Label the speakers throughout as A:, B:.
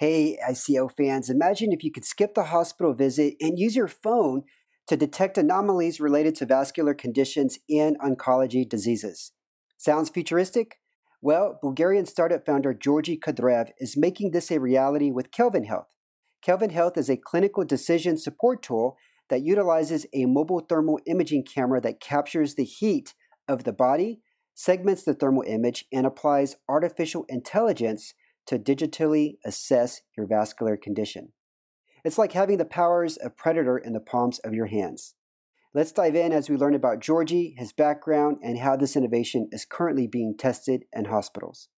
A: Hey, ICL fans, imagine if you could skip the hospital visit and use your phone to detect anomalies related to vascular conditions in oncology diseases. Sounds futuristic? Well, Bulgarian startup founder Georgi Kadrev is making this a reality with Kelvin Health. Kelvin Health is a clinical decision support tool that utilizes a mobile thermal imaging camera that captures the heat of the body, segments the thermal image, and applies artificial intelligence to digitally assess your vascular condition. It's like having the powers of Predator in the palms of your hands. Let's dive in as we learn about Georgi, his background, and how this innovation is currently being tested in hospitals.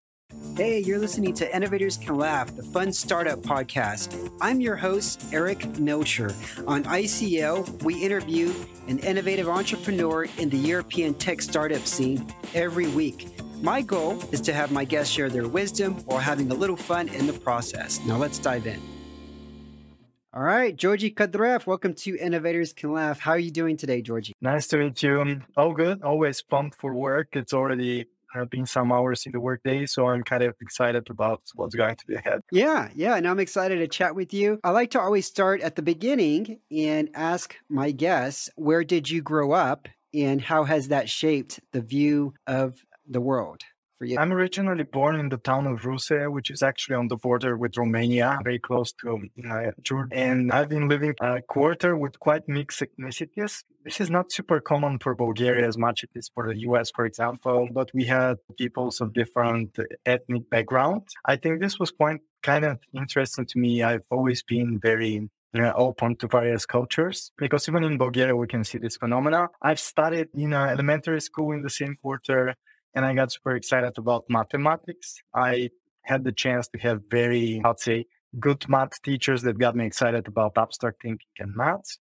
A: Hey, you're listening to Innovators Can Laugh, the fun startup podcast. I'm your host, Eric Melchor. On ICL, we interview an innovative entrepreneur in the European tech startup scene every week. My goal is to have my guests share their wisdom while having a little fun in the process. Now, let's dive in. All right, Georgi Kadrev, welcome to Innovators Can Laugh. How are you doing today, Georgi?
B: Nice to meet you. All good. Always pumped for work. It's already have been some hours in the workday, so I'm kind of excited about what's going to be ahead.
A: Yeah, yeah, and I'm excited to chat with you. I like to always start at the beginning and ask my guests, where did you grow up and how has that shaped the view of the world? for you?
B: I'm originally born in the town of Ruse, which is actually on the border with Romania, very close to uh, Jordan. And I've been living a quarter with quite mixed ethnicities. This is not super common for Bulgaria as much as it is for the US, for example, but we had peoples of different ethnic background. I think this was quite kind of interesting to me. I've always been very uh, open to various cultures because even in Bulgaria we can see this phenomena. I've studied in uh, elementary school in the same quarter and I got super excited about mathematics. I had the chance to have very, I'd say, good math teachers that got me excited about abstract thinking and maths.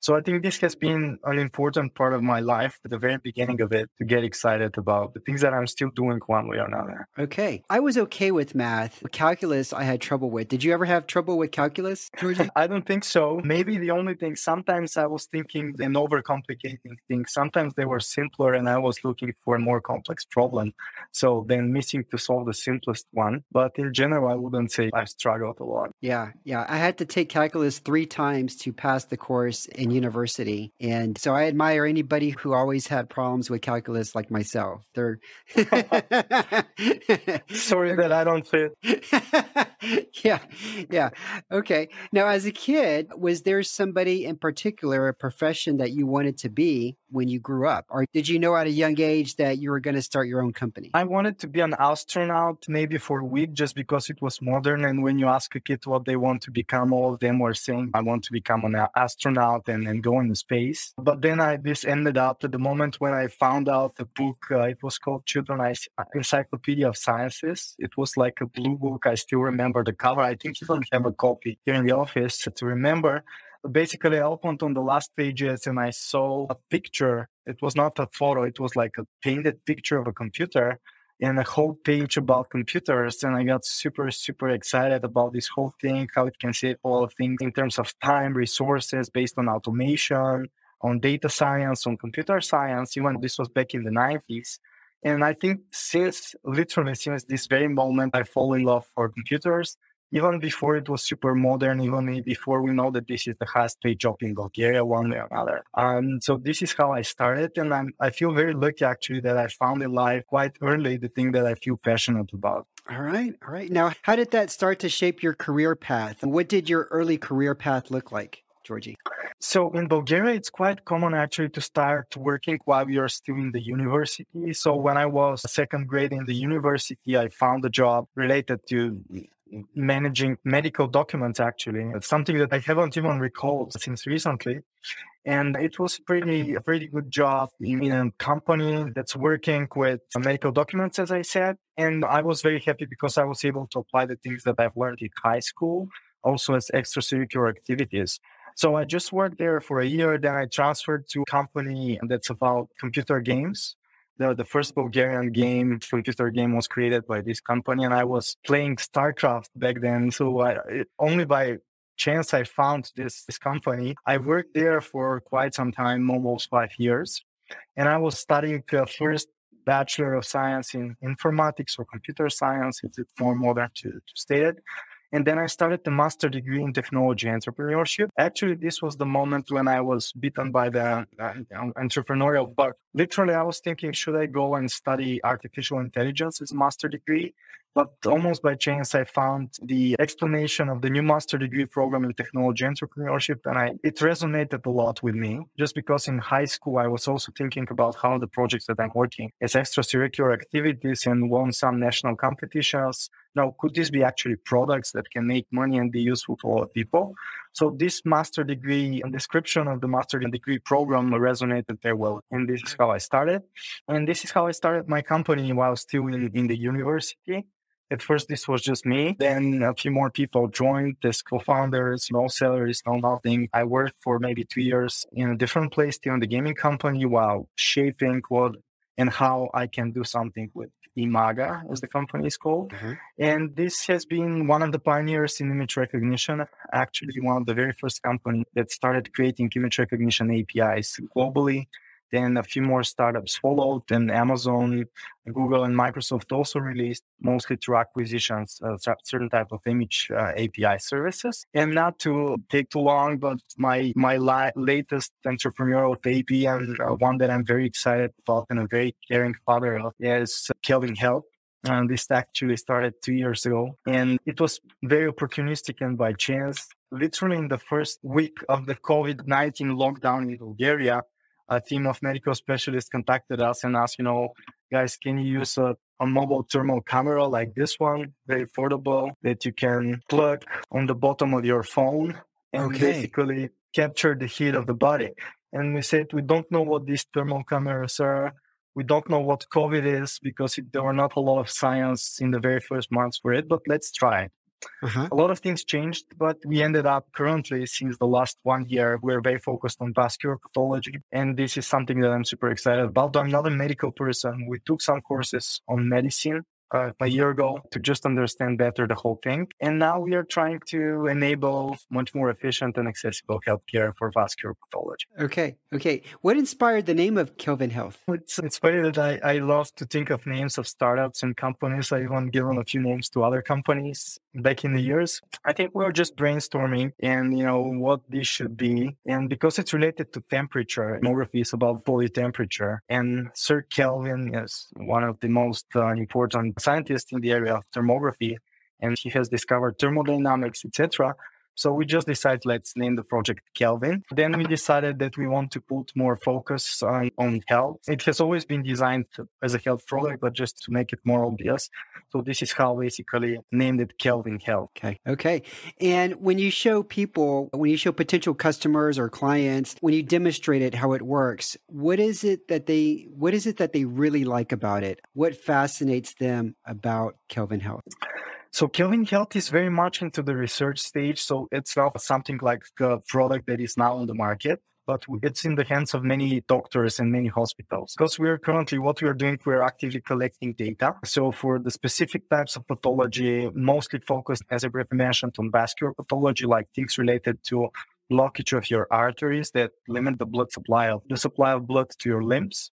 B: So I think this has been an important part of my life at the very beginning of it to get excited about the things that I'm still doing one way or another.
A: Okay. I was okay with math. Calculus, I had trouble with. Did you ever have trouble with calculus?
B: I don't think so. Maybe the only thing, sometimes I was thinking and overcomplicating things. Sometimes they were simpler and I was looking for a more complex problem. So then missing to solve the simplest one. But in general, I wouldn't say I struggled a lot.
A: Yeah. Yeah. I had to take calculus three times to pass the course course in university. And so I admire anybody who always had problems with calculus like myself. They're
B: sorry that I don't fit.
A: yeah. Yeah. Okay. Now, as a kid, was there somebody in particular, a profession that you wanted to be when you grew up? Or did you know at a young age that you were going to start your own company?
B: I wanted to be an astronaut maybe for a week just because it was modern. And when you ask a kid what they want to become, all of them were saying, I want to become an astronaut and, and go into space. But then I this ended up at the moment when I found out the book. Uh, it was called Children's Encyclopedia of Sciences. It was like a blue book. I still remember the cover. I think you don't have a copy here in the office to remember basically I opened on the last pages and I saw a picture. It was not a photo, it was like a painted picture of a computer and a whole page about computers. And I got super, super excited about this whole thing, how it can save all things in terms of time, resources based on automation, on data science, on computer science, even this was back in the 90s. And I think since literally since this very moment, I fall in love for computers even before it was super modern, even before we know that this is the highest paid job in Bulgaria, one way or another. Um, so this is how I started. And I'm, I feel very lucky actually that I found in life quite early the thing that I feel passionate about.
A: All right. All right. Now, how did that start to shape your career path? What did your early career path look like? Georgi?
B: So in Bulgaria, it's quite common actually to start working while you're still in the university. So when I was second grade in the university, I found a job related to managing medical documents actually. It's something that i haven't even recalled since recently. And it was pretty a pretty good job in a company that's working with medical documents as i said. And i was very happy because i was able to apply the things that i've learned in high school also as extracurricular activities. So I just worked there for a year. Then I transferred to a company that's about computer games the, the first Bulgarian game, computer game was created by this company and I was playing StarCraft back then. So I, it, only by chance I found this, this company. I worked there for quite some time, almost five years. And I was studying the first Bachelor of Science in Informatics or Computer Science, if it's more modern to, to state it. And then I started the master degree in technology entrepreneurship. Actually, this was the moment when I was bitten by the uh, entrepreneurial bug. Literally, I was thinking, should I go and study artificial intelligence as a master degree? But almost by chance, I found the explanation of the new master degree program in technology entrepreneurship, and I, it resonated a lot with me. Just because in high school, I was also thinking about how the projects that I'm working as extracurricular activities and won some national competitions. Now, could this be actually products that can make money and be useful all people? So this master degree and description of the master degree program resonated very well. And this is how I started. And this is how I started my company while still in, in the university. At first, this was just me. Then a few more people joined as co-founders, no salaries, no nothing. I worked for maybe two years in a different place, still in the gaming company, while shaping what and how I can do something with Imagga, as the company is called. Mm-hmm. And this has been one of the pioneers in image recognition, actually one of the very first companies that started creating image recognition APIs globally. Then a few more startups followed, and Amazon, Google, and Microsoft also released, mostly through acquisitions, uh, certain type of image uh, API services. And not to take too long, but my my la- latest entrepreneurial baby and uh, one that I'm very excited about and a very caring father of is Kelvin Health. And this actually started two years ago. And it was very opportunistic and by chance. Literally in the first week of the COVID 19 lockdown in Bulgaria, a team of medical specialists contacted us and asked, you know, guys, can you use a, a mobile thermal camera like this one, very affordable, that you can plug on the bottom of your phone and okay. basically capture the heat of the body. And we said, we don't know what these thermal cameras are. We don't know what COVID is because it, there were not a lot of science in the very first months for it, but let's try it. Uh-huh. A lot of things changed, but we ended up currently, since the last one year, we're very focused on vascular pathology. And this is something that I'm super excited about. I'm not a medical person. We took some courses on medicine uh, a year ago to just understand better the whole thing. And now we are trying to enable much more efficient and accessible healthcare for vascular pathology.
A: Okay. Okay. What inspired the name of Kelvin Health?
B: It's, it's funny that I, I love to think of names of startups and companies. I even given a few names to other companies back in the years. I think we were just brainstorming and, you know, what this should be. And because it's related to temperature, thermography is about body temperature. And Sir Kelvin is one of the most uh, important scientist in the area of thermography, and he has discovered thermodynamics, etc. So we just decided let's name the project Kelvin. Then we decided that we want to put more focus on, on health. It has always been designed as a health product, but just to make it more obvious. So this is how basically named it Kelvin Health.
A: Okay. Okay. And when you show people, when you show potential customers or clients, when you demonstrate it how it works, what is it that they what is it that they really like about it? What fascinates them about Kelvin Health?
B: So Kelvin Health is very much into the research stage. So it's not something like a product that is now on the market, but it's in the hands of many doctors and many hospitals. Because we're currently, what we're doing, we're actively collecting data. So for the specific types of pathology, mostly focused, as I briefly mentioned, on vascular pathology, like things related to blockage of your arteries that limit the blood supply of the supply of blood to your limbs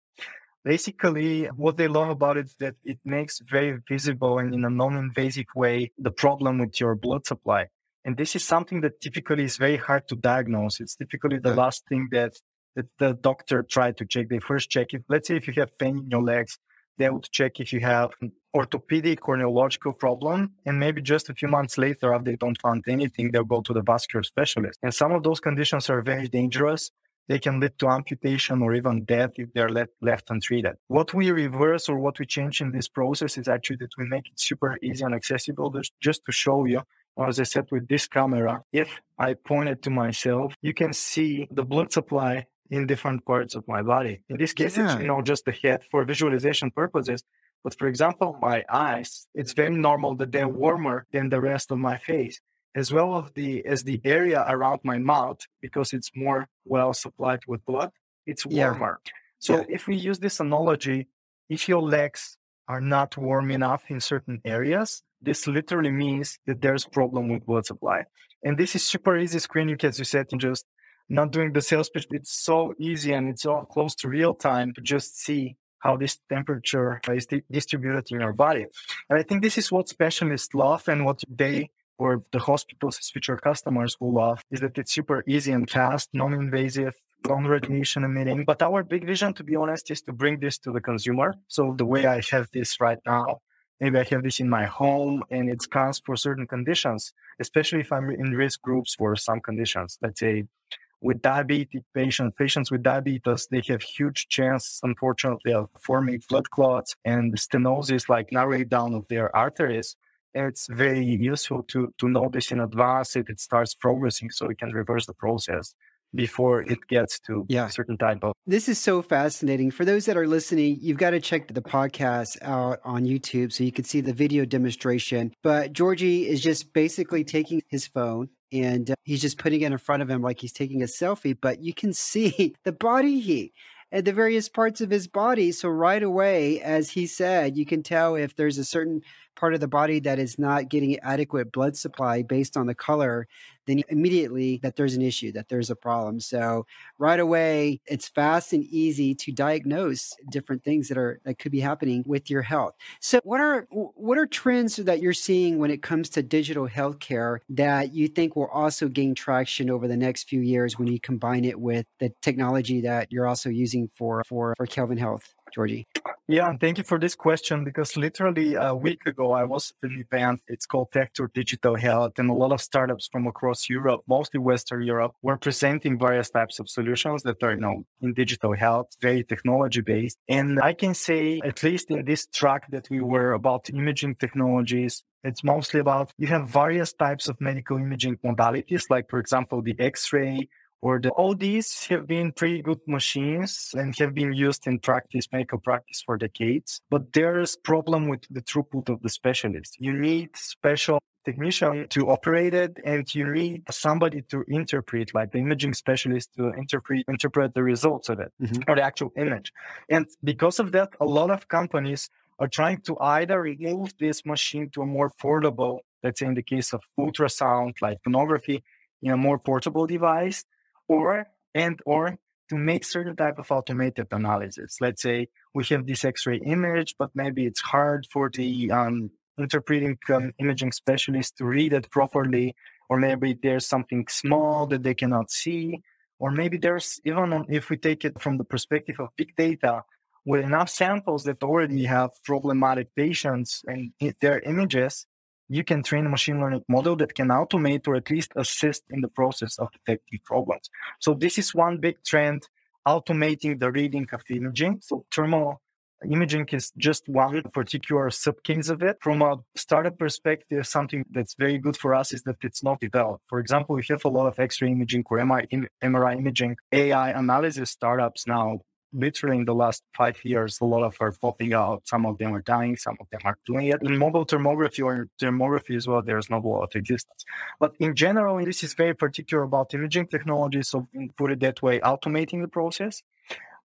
B: Basically, what they love about it is that it makes very visible and in a non-invasive way the problem with your blood supply. And this is something that typically is very hard to diagnose. It's typically the yeah. last thing that, that the doctor tried to check. They first check if, let's say, if you have pain in your legs, they would check if you have orthopedic or neurological problem. And maybe just a few months later, if they don't find anything, they'll go to the vascular specialist. And some of those conditions are very dangerous they can lead to amputation or even death if they're left, left untreated. What we reverse or what we change in this process is actually that we make it super easy and accessible just to show you. As I said with this camera, if I point it to myself, you can see the blood supply in different parts of my body. In this case, yeah. it's you know just the head for visualization purposes. But for example, my eyes, it's very normal that they're warmer than the rest of my face as well as the as the area around my mouth because it's more well supplied with blood it's warmer yeah. so yeah. if we use this analogy if your legs are not warm enough in certain areas this literally means that there's problem with blood supply and this is super easy screening as you said in just not doing the sales pitch it's so easy and it's all close to real time to just see how this temperature is di- distributed in our body and i think this is what specialists love and what they or the hospitals future customers will love is that it's super easy and fast, non-invasive, non-radiation emitting. But our big vision, to be honest, is to bring this to the consumer. So the way I have this right now, maybe I have this in my home and it scans for certain conditions, especially if I'm in risk groups for some conditions. Let's say with diabetic patients, patients with diabetes, they have huge chance, unfortunately, of forming blood clots and stenosis, like narrowing down of their arteries. It's very useful to, to know this in advance if it starts progressing so we can reverse the process before it gets to yeah. a certain type of.
A: This is so fascinating. For those that are listening, you've got to check the podcast out on YouTube so you can see the video demonstration. But georgi is just basically taking his phone and uh, he's just putting it in front of him like he's taking a selfie, but you can see the body heat at the various parts of his body. So right away, as he said, you can tell if there's a certain part of the body that is not getting adequate blood supply based on the color, then immediately that there's an issue, that there's a problem. So right away, it's fast and easy to diagnose different things that are that could be happening with your health. So what are what are trends that you're seeing when it comes to digital healthcare that you think will also gain traction over the next few years when you combine it with the technology that you're also using for for for Kelvin Health? Georgi?
B: Yeah, thank you for this question because literally a week ago I was at an event. It's called Tech Tector Digital Health, and a lot of startups from across Europe, mostly Western Europe, were presenting various types of solutions that are, you know, in digital health, very technology based. And I can say, at least in this track that we were about imaging technologies, it's mostly about you have various types of medical imaging modalities, like for example the X-ray, or the, all these have been pretty good machines and have been used in practice, medical practice for decades. But there's problem with the throughput of the specialist. You need special technician to operate it and you need somebody to interpret like the imaging specialist to interpret interpret the results of it mm-hmm. or the actual image and because of that a lot of companies are trying to either remove this machine to a more portable let's say in the case of ultrasound like sonography in a more portable device or and or to make certain type of automated analysis. Let's say we have this X-ray image, but maybe it's hard for the um, interpreting um, imaging specialist to read it properly, or maybe there's something small that they cannot see, or maybe there's even if we take it from the perspective of big data, with enough samples that already have problematic patients and their images, you can train a machine learning model that can automate or at least assist in the process of detecting problems. So this is one big trend, automating the reading of imaging. So thermal imaging is just one particular subcase of it. From a startup perspective, something that's very good for us is that it's not developed. For example, we have a lot of X-ray imaging or MRI imaging AI analysis startups now literally in the last five years, a lot of are popping out. Some of them are dying, some of them are doing it. In mobile thermography or thermography as well, there's not a lot of existence. But in general, and this is very particular about imaging technology, so put it that way, automating the process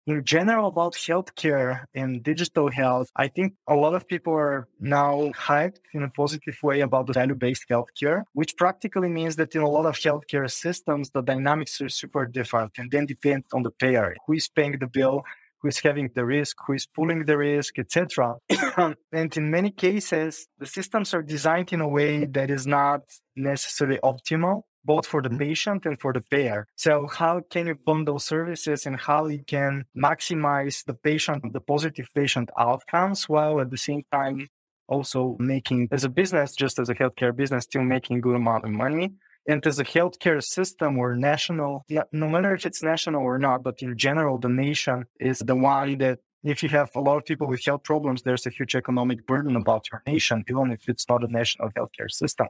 B: in general about healthcare and digital health, I think a lot of people are now hyped in a positive way about the value-based healthcare, which practically means that in a lot of healthcare systems, the dynamics are super different and then depend on the payer. Who is paying the bill? Who is having the risk? Who is pulling the risk, etc. and in many cases, the systems are designed in a way that is not necessarily optimal both for the patient and for the payer. So how can you bundle services and how you can maximize the patient, the positive patient outcomes while at the same time also making as a business, just as a healthcare business, still making good amount of money. And as a healthcare system or national, no matter if it's national or not, but in general, the nation is the one that if you have a lot of people with health problems, there's a huge economic burden about your nation, even if it's not a national healthcare system.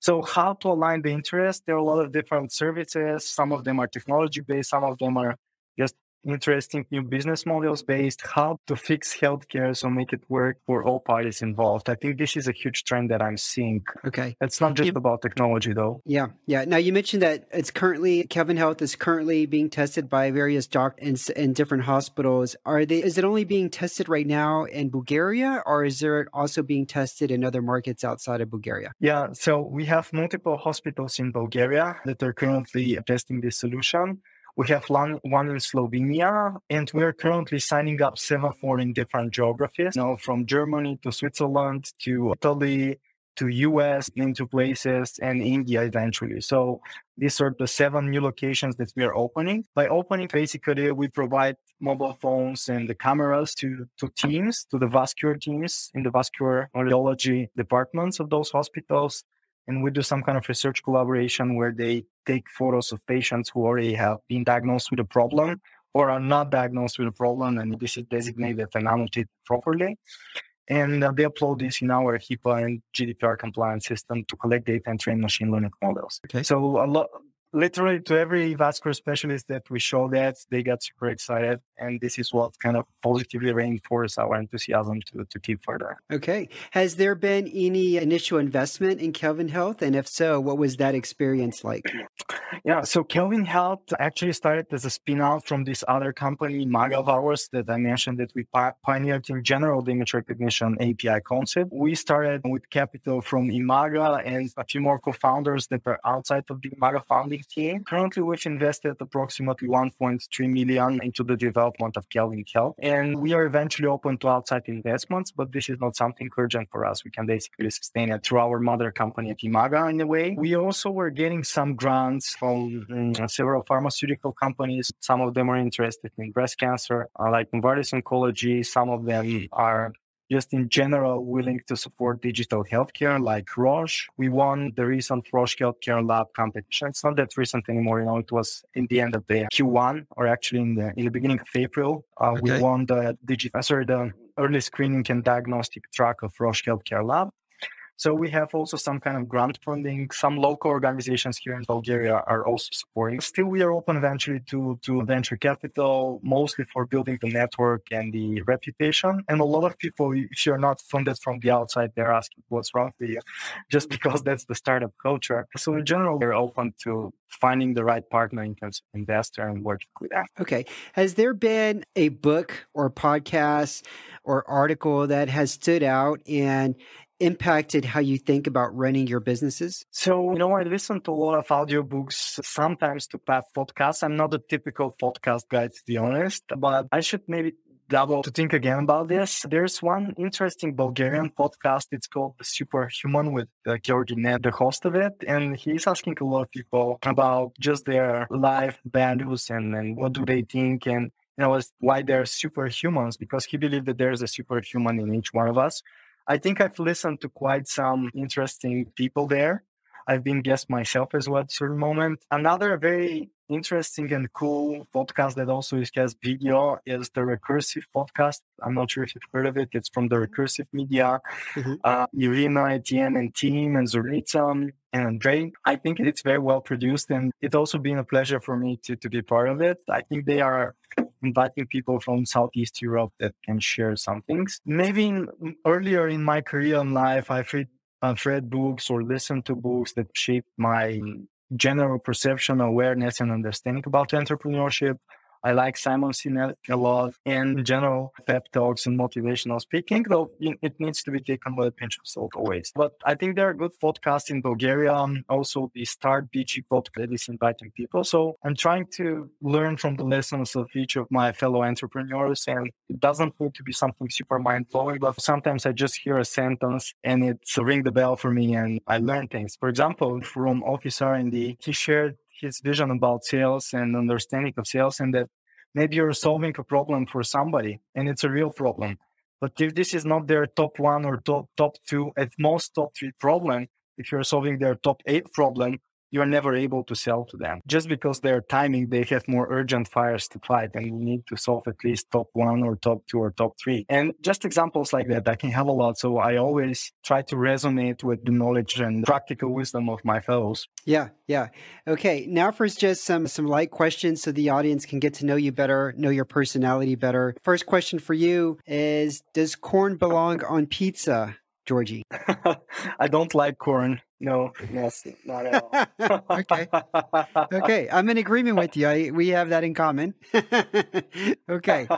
B: So, how to align the interests? There are a lot of different services. Some of them are technology based, some of them are just interesting new business models based how to fix healthcare so make it work for all parties involved. I think this is a huge trend that i'm seeing.
A: Okay.
B: It's not just you, about technology though.
A: Yeah yeah. Now you mentioned that it's currently kelvin health is currently being tested by various doctors in, in different hospitals. Are they is it only being tested right now in bulgaria or is it also being tested in other markets outside of bulgaria?
B: Yeah so we have multiple hospitals in bulgaria that are currently testing this solution we have one, in Slovenia, and we are currently signing up seven more in different geographies, know, from Germany to Switzerland to Italy to US, into places, and India eventually. So these are the seven new locations that we are opening. By opening, basically, we provide mobile phones and the cameras to, to teams, to the vascular teams in the vascular radiology departments of those hospitals. And we do some kind of research collaboration where they take photos of patients who already have been diagnosed with a problem or are not diagnosed with a problem, and this is designated and annotated properly. And uh, they upload this in our HIPAA and GDPR compliant system to collect data and train machine learning models. Okay. So a lot, literally to every vascular specialist that we show that they got super excited and this is what kind of positively reinforced our enthusiasm to, to keep further.
A: Okay. Has there been any initial investment in kelvin health? And if so what was that experience like
B: yeah so kelvin health actually started as a spin-out from this other company imagga of ours that i mentioned that we pioneered in general the image recognition api concept we started with capital from imagga and a few more co-founders that are outside of the imagga founding team. Currently, we've invested approximately 1.3 million into the development of Kelvin Health, and we are eventually open to outside investments, but this is not something urgent for us. We can basically sustain it through our mother company at Imagga in a way. We also were getting some grants from mm, several pharmaceutical companies. Some of them are interested in breast cancer, uh, like Novartis Oncology. Some of them are just in general willing to support digital healthcare like Roche. We won the recent Roche Healthcare Lab competition. It's not that recent anymore. You know, it was in the end of the Q1 or actually in the in the beginning of April. Uh, okay. We won the digital, sorry, the early screening and diagnostic track of Roche Healthcare Lab. So we have also some kind of grant funding. Some local organizations here in Bulgaria are also supporting. Still, we are open eventually to, to venture capital, mostly for building the network and the reputation. And a lot of people, if you're not funded from the outside, they're asking what's wrong with you, just because that's the startup culture. So in general, we're open to finding the right partner in terms of investor and working with that.
A: Okay. Has there been a book or podcast or article that has stood out and impacted how you think about running your businesses?
B: So, you know, I listen to a lot of audiobooks, sometimes to path podcasts. I'm not a typical podcast guy, to be honest, but I should maybe double to think again about this. There's one interesting Bulgarian podcast. It's called The Superhuman with uh, Georgi Ned, the host of it. And he's asking a lot of people about just their life values and, and what do they think and you know, why they're superhumans because he believed that there's a superhuman in each one of us. I think I've listened to quite some interesting people there. I've been guest myself as well at a certain moment. Another very interesting and cool podcast that also has video is the Recursive podcast. I'm not sure if you've heard of it. It's from the Recursive Media. Mm-hmm. Uh, Irina, Etienne, and team, and Zurica and Andre. I think it's very well produced, and it's also been a pleasure for me to, to be part of it. I think they are inviting people from Southeast Europe that can share some things. Maybe in, earlier in my career in life, I've read, I've read books or listened to books that shaped my general perception, awareness, and understanding about entrepreneurship. I like Simon Sinek a lot. And in general, pep talks and motivational speaking, though it needs to be taken with a pinch of salt always. But I think there are good podcasts in Bulgaria. Um, also, the Start BG podcast is inviting people. So I'm trying to learn from the lessons of each of my fellow entrepreneurs. And it doesn't need to be something super mind blowing, but sometimes I just hear a sentence and it's ring the bell for me and I learn things. For example, from Office R&D, he shared his vision about sales and understanding of sales and that maybe you're solving a problem for somebody and it's a real problem. But if this is not their top one or top, top two, at most top three problem, if you're solving their top eight problem, you're never able to sell to them. Just because they're timing, they have more urgent fires to fight and you need to solve at least top one or top two or top three. And just examples like that, I can have a lot. So I always try to resonate with the knowledge and practical wisdom of my fellows.
A: Yeah, yeah. Okay. Now for just some some light questions so the audience can get to know you better, know your personality better. First question for you is does corn belong on pizza? Georgi?
B: I don't like corn. No, yes, not at
A: all. okay. Okay. I'm in agreement with you. I, we have that in common. okay.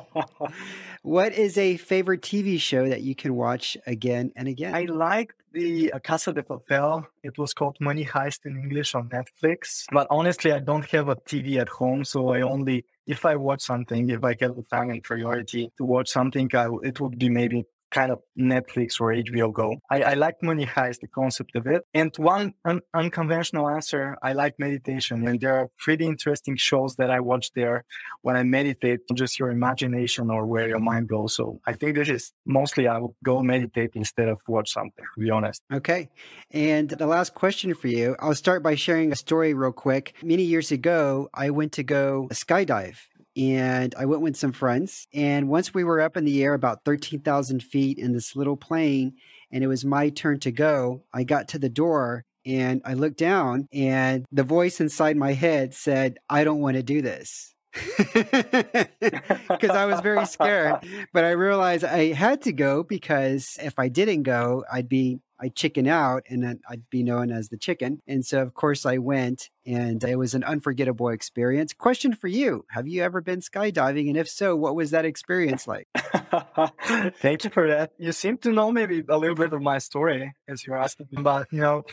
A: what is a favorite TV show that you can watch again and again?
B: I like the uh, Casa de Papel. It was called Money Heist in English on Netflix. But honestly, I don't have a TV at home. So I only, if I watch something, if I get the time and priority to watch something, I, it would be maybe kind of Netflix or HBO Go. I, I like Money Heist, the concept of it. And one un- unconventional answer, I like meditation. And there are pretty interesting shows that I watch there when I meditate, just your imagination or where your mind goes. So I think this is mostly I will go meditate instead of watch something, to be honest.
A: Okay. And the last question for you, I'll start by sharing a story real quick. Many years ago, I went to go skydive and I went with some friends. And once we were up in the air about 13,000 feet in this little plane, and it was my turn to go, I got to the door and I looked down, and the voice inside my head said, I don't want to do this. Because I was very scared. But I realized I had to go because if I didn't go, I'd be I'd chicken out and then I'd be known as the chicken. And so, of course, I went and it was an unforgettable experience. Question for you Have you ever been skydiving? And if so, what was that experience like?
B: Thank you for that. You seem to know maybe a little bit of my story as you're asking. But, you know,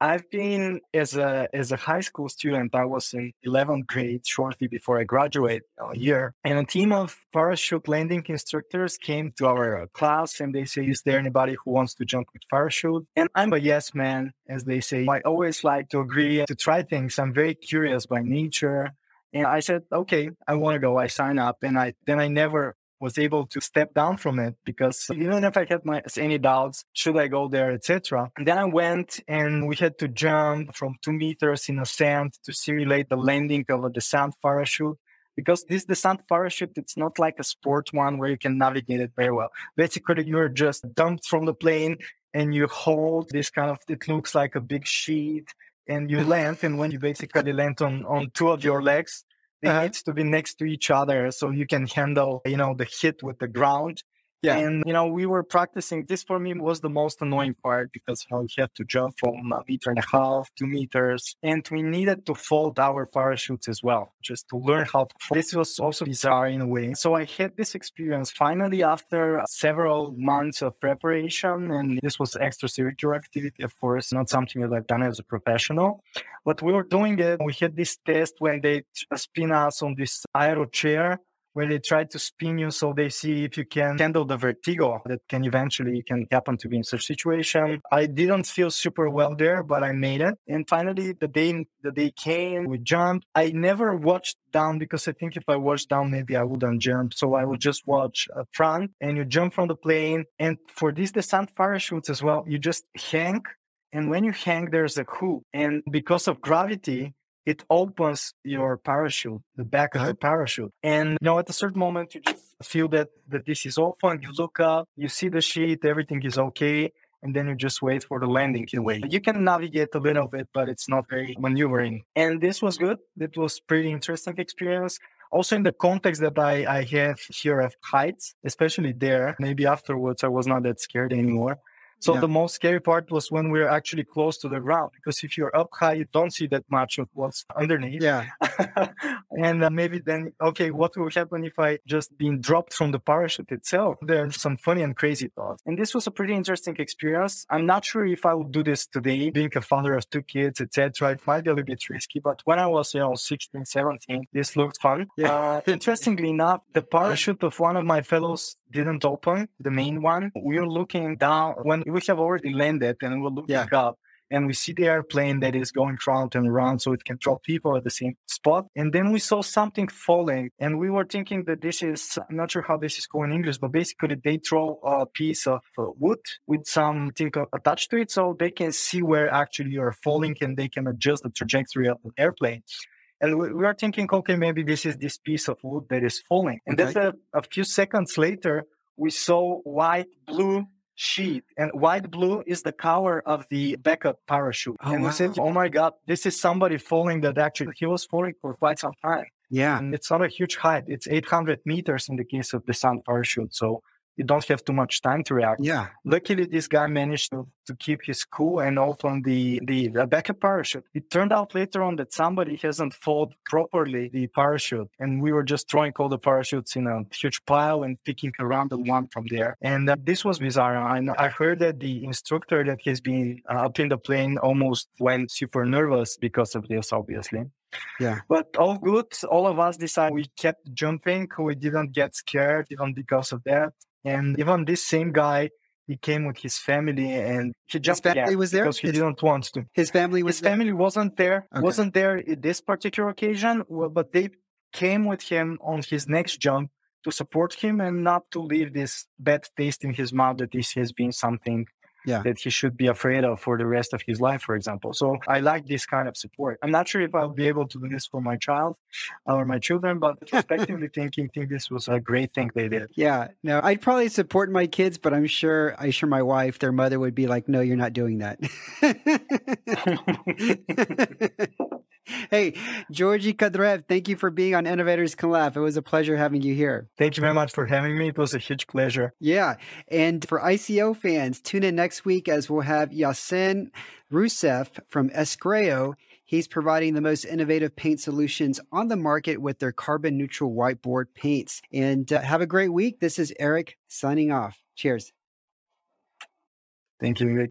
B: I've been as a as a high school student. I was in 11th grade shortly before I graduated a year, and a team of parachute landing instructors came to our uh, class, and they say, "Is there anybody who wants to jump with parachute?" And I'm a yes man, as they say. I always like to agree to try things. I'm very curious by nature. And I said, okay, I want to go. I sign up. And I then I never was able to step down from it because even if I had my any doubts, should I go there, etc. And then I went and we had to jump from two meters in ascent to simulate the landing of a descent parachute. Because this descent parachute, it's not like a sport one where you can navigate it very well. Basically, you're just dumped from the plane and you hold this kind of, it looks like a big sheet and you land. And when you basically land on, on two of your legs, it uh-huh. needs to be next to each other so you can handle, you know, the hit with the ground yeah. And, you know, we were practicing. This for me was the most annoying part because you know, we had to jump from a meter and a half, two meters, and we needed to fold our parachutes as well, just to learn how to fold. This was also bizarre in a way. So I had this experience finally after several months of preparation. And this was extracurricular activity, of course, not something that I've done as a professional. But we were doing it. We had this test when they uh, spin us on this aero chair where they try to spin you so they see if you can handle the vertigo that can eventually can happen to be in such situation. I didn't feel super well there, but I made it. And finally the day the day came, we jumped. I never watched down because I think if I watched down, maybe I wouldn't jump. So I would just watch front and you jump from the plane. And for these descent parachutes as well, you just hang and when you hang, there's a hook. And because of gravity, it opens your parachute, the back of uh-huh. the parachute. And you know, at a certain moment you just feel that that this is open, you look up, you see the sheet, everything is okay. And then you just wait for the landing way. You can navigate a little bit, but it's not very maneuvering. And this was good. It was pretty interesting experience. Also in the context that I, I have here at heights, especially there, maybe afterwards I was not that scared anymore. So yeah. the most scary part was when we are actually close to the ground because if you're up high, you don't see that much of what's underneath.
A: Yeah.
B: and uh, maybe then, okay, what will happen if I just been dropped from the parachute itself? There's some funny and crazy thoughts. And this was a pretty interesting experience. I'm not sure if I would do this today, being a father of two kids, etc. It might be a little bit risky, but when I was, you know, 16, 17, this looked fun. Yeah. Uh, interestingly enough, the parachute of one of my fellows didn't open, the main one. We were looking down when we have already landed and we're looking yeah. up and we see the airplane that is going round and round so it can drop people at the same spot. And then we saw something falling and we were thinking that this is, I'm not sure how this is called in English, but basically they throw a piece of uh, wood with some thing attached to it so they can see where actually you're falling and they can adjust the trajectory of the airplane. And we, we are thinking, okay, maybe this is this piece of wood that is falling. And okay. then a, a few seconds later, we saw white, blue sheet and white blue is the color of the backup parachute. Oh, and wow. we said, oh my God, this is somebody falling that actually he was falling for quite some time.
A: Yeah.
B: And it's not a huge height. It's 800 meters in the case of the sun parachute. So you don't have too much time to react.
A: Yeah.
B: Luckily, this guy managed to, to keep his cool and open the, the, the backup parachute. It turned out later on that somebody hasn't folded properly the parachute. And we were just throwing all the parachutes in a huge pile and picking around the one from there. And uh, this was bizarre. I, I heard that the instructor that has been uh, up in the plane almost went super nervous because of this, obviously.
A: Yeah.
B: But all good. All of us decided we kept jumping. We didn't get scared even because of that. And even this same guy, he came with his family and he
A: His
B: jumped
A: family was there?
B: because he
A: His-
B: didn't want to.
A: His family was
B: His family wasn't there,
A: Okay.
B: wasn't there this particular occasion, but they came with him on his next jump to support him and not to leave this bad taste in his mouth that this has been something
A: Yeah.
B: that he should be afraid of for the rest of his life, for example. So I like this kind of support. I'm not sure if I'll be able to do this for my child or my children, but retrospectively thinking, think this was a great thing they did.
A: Yeah, no, I'd probably support my kids, but I'm sure, I'm sure my wife, their mother would be like, no, you're not doing that. hey, Georgi Kadrev, thank you for being on Innovators Can Laugh. It was a pleasure having you here.
B: Thank you very much for having me. It was a huge pleasure.
A: Yeah. And for ICL fans, tune in next week as we'll have Yasin Rousseff from Escreo. He's providing the most innovative paint solutions on the market with their carbon neutral whiteboard paints. And uh, have a great week. This is Eric signing off. Cheers.
B: Thank you. Rick.